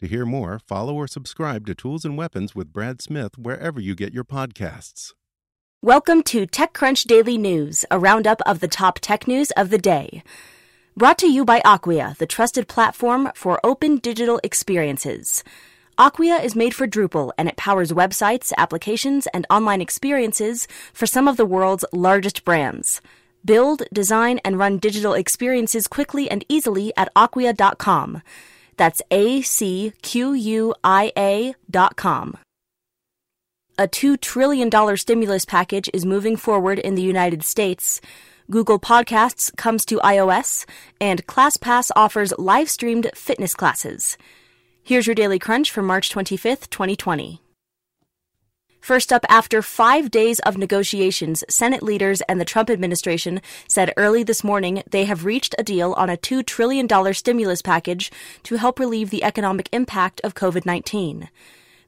To hear more, follow or subscribe to Tools and Weapons with Brad Smith wherever you get your podcasts. Welcome to TechCrunch Daily News, a roundup of the top tech news of the day. Brought to you by Acquia, the trusted platform for open digital experiences. Acquia is made for Drupal and it powers websites, applications, and online experiences for some of the world's largest brands. Build, design, and run digital experiences quickly and easily at acquia.com. That's A C Q U I A dot com. A $2 trillion stimulus package is moving forward in the United States. Google Podcasts comes to iOS, and ClassPass offers live streamed fitness classes. Here's your Daily Crunch for March 25th, 2020. First up, after five days of negotiations, Senate leaders and the Trump administration said early this morning they have reached a deal on a $2 trillion stimulus package to help relieve the economic impact of COVID 19.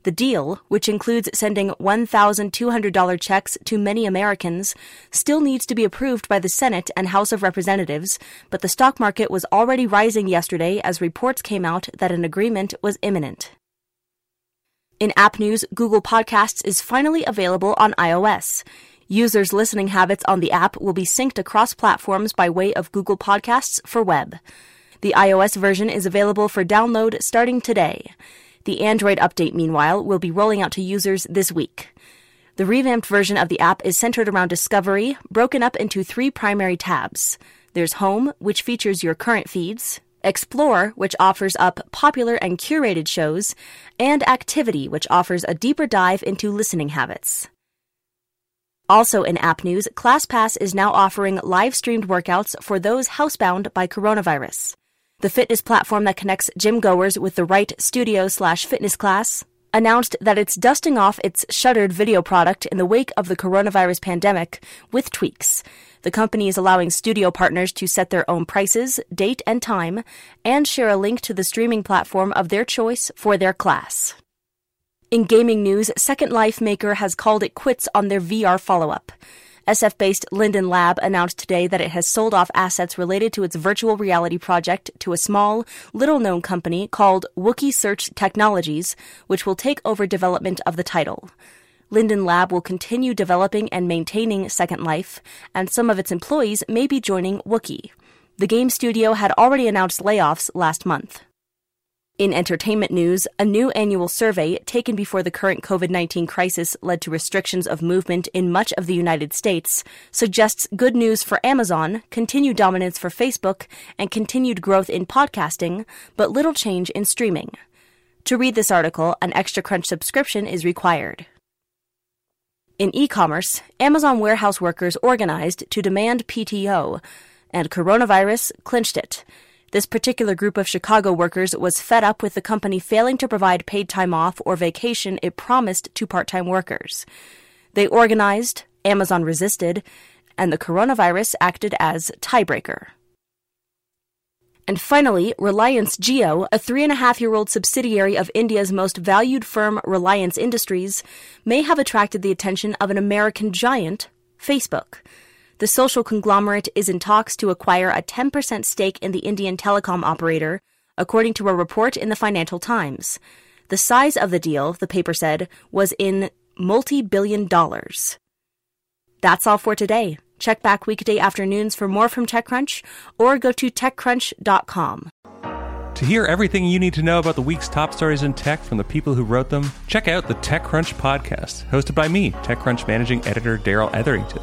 The deal, which includes sending $1,200 checks to many Americans, still needs to be approved by the Senate and House of Representatives, but the stock market was already rising yesterday as reports came out that an agreement was imminent. In app news, Google Podcasts is finally available on iOS. Users' listening habits on the app will be synced across platforms by way of Google Podcasts for web. The iOS version is available for download starting today. The Android update, meanwhile, will be rolling out to users this week. The revamped version of the app is centered around discovery, broken up into three primary tabs. There's Home, which features your current feeds, Explore, which offers up popular and curated shows, and Activity, which offers a deeper dive into listening habits. Also in app news, ClassPass is now offering live streamed workouts for those housebound by coronavirus. The fitness platform that connects gym goers with the right studio slash fitness class announced that it's dusting off its shuttered video product in the wake of the coronavirus pandemic with tweaks. The company is allowing studio partners to set their own prices, date, and time, and share a link to the streaming platform of their choice for their class. In gaming news, Second Life Maker has called it quits on their VR follow up. SF based Linden Lab announced today that it has sold off assets related to its virtual reality project to a small, little known company called Wookey Search Technologies, which will take over development of the title. Linden Lab will continue developing and maintaining Second Life, and some of its employees may be joining Wookey. The game studio had already announced layoffs last month. In entertainment news, a new annual survey taken before the current COVID 19 crisis led to restrictions of movement in much of the United States suggests good news for Amazon, continued dominance for Facebook, and continued growth in podcasting, but little change in streaming. To read this article, an Extra Crunch subscription is required. In e commerce, Amazon warehouse workers organized to demand PTO, and coronavirus clinched it. This particular group of Chicago workers was fed up with the company failing to provide paid time off or vacation it promised to part time workers. They organized, Amazon resisted, and the coronavirus acted as tiebreaker. And finally, Reliance Jio, a three and a half year old subsidiary of India's most valued firm, Reliance Industries, may have attracted the attention of an American giant, Facebook the social conglomerate is in talks to acquire a 10% stake in the Indian telecom operator, according to a report in the Financial Times. The size of the deal, the paper said, was in multi billion dollars. That's all for today. Check back weekday afternoons for more from TechCrunch or go to TechCrunch.com. To hear everything you need to know about the week's top stories in tech from the people who wrote them, check out the TechCrunch podcast, hosted by me, TechCrunch managing editor Darrell Etherington.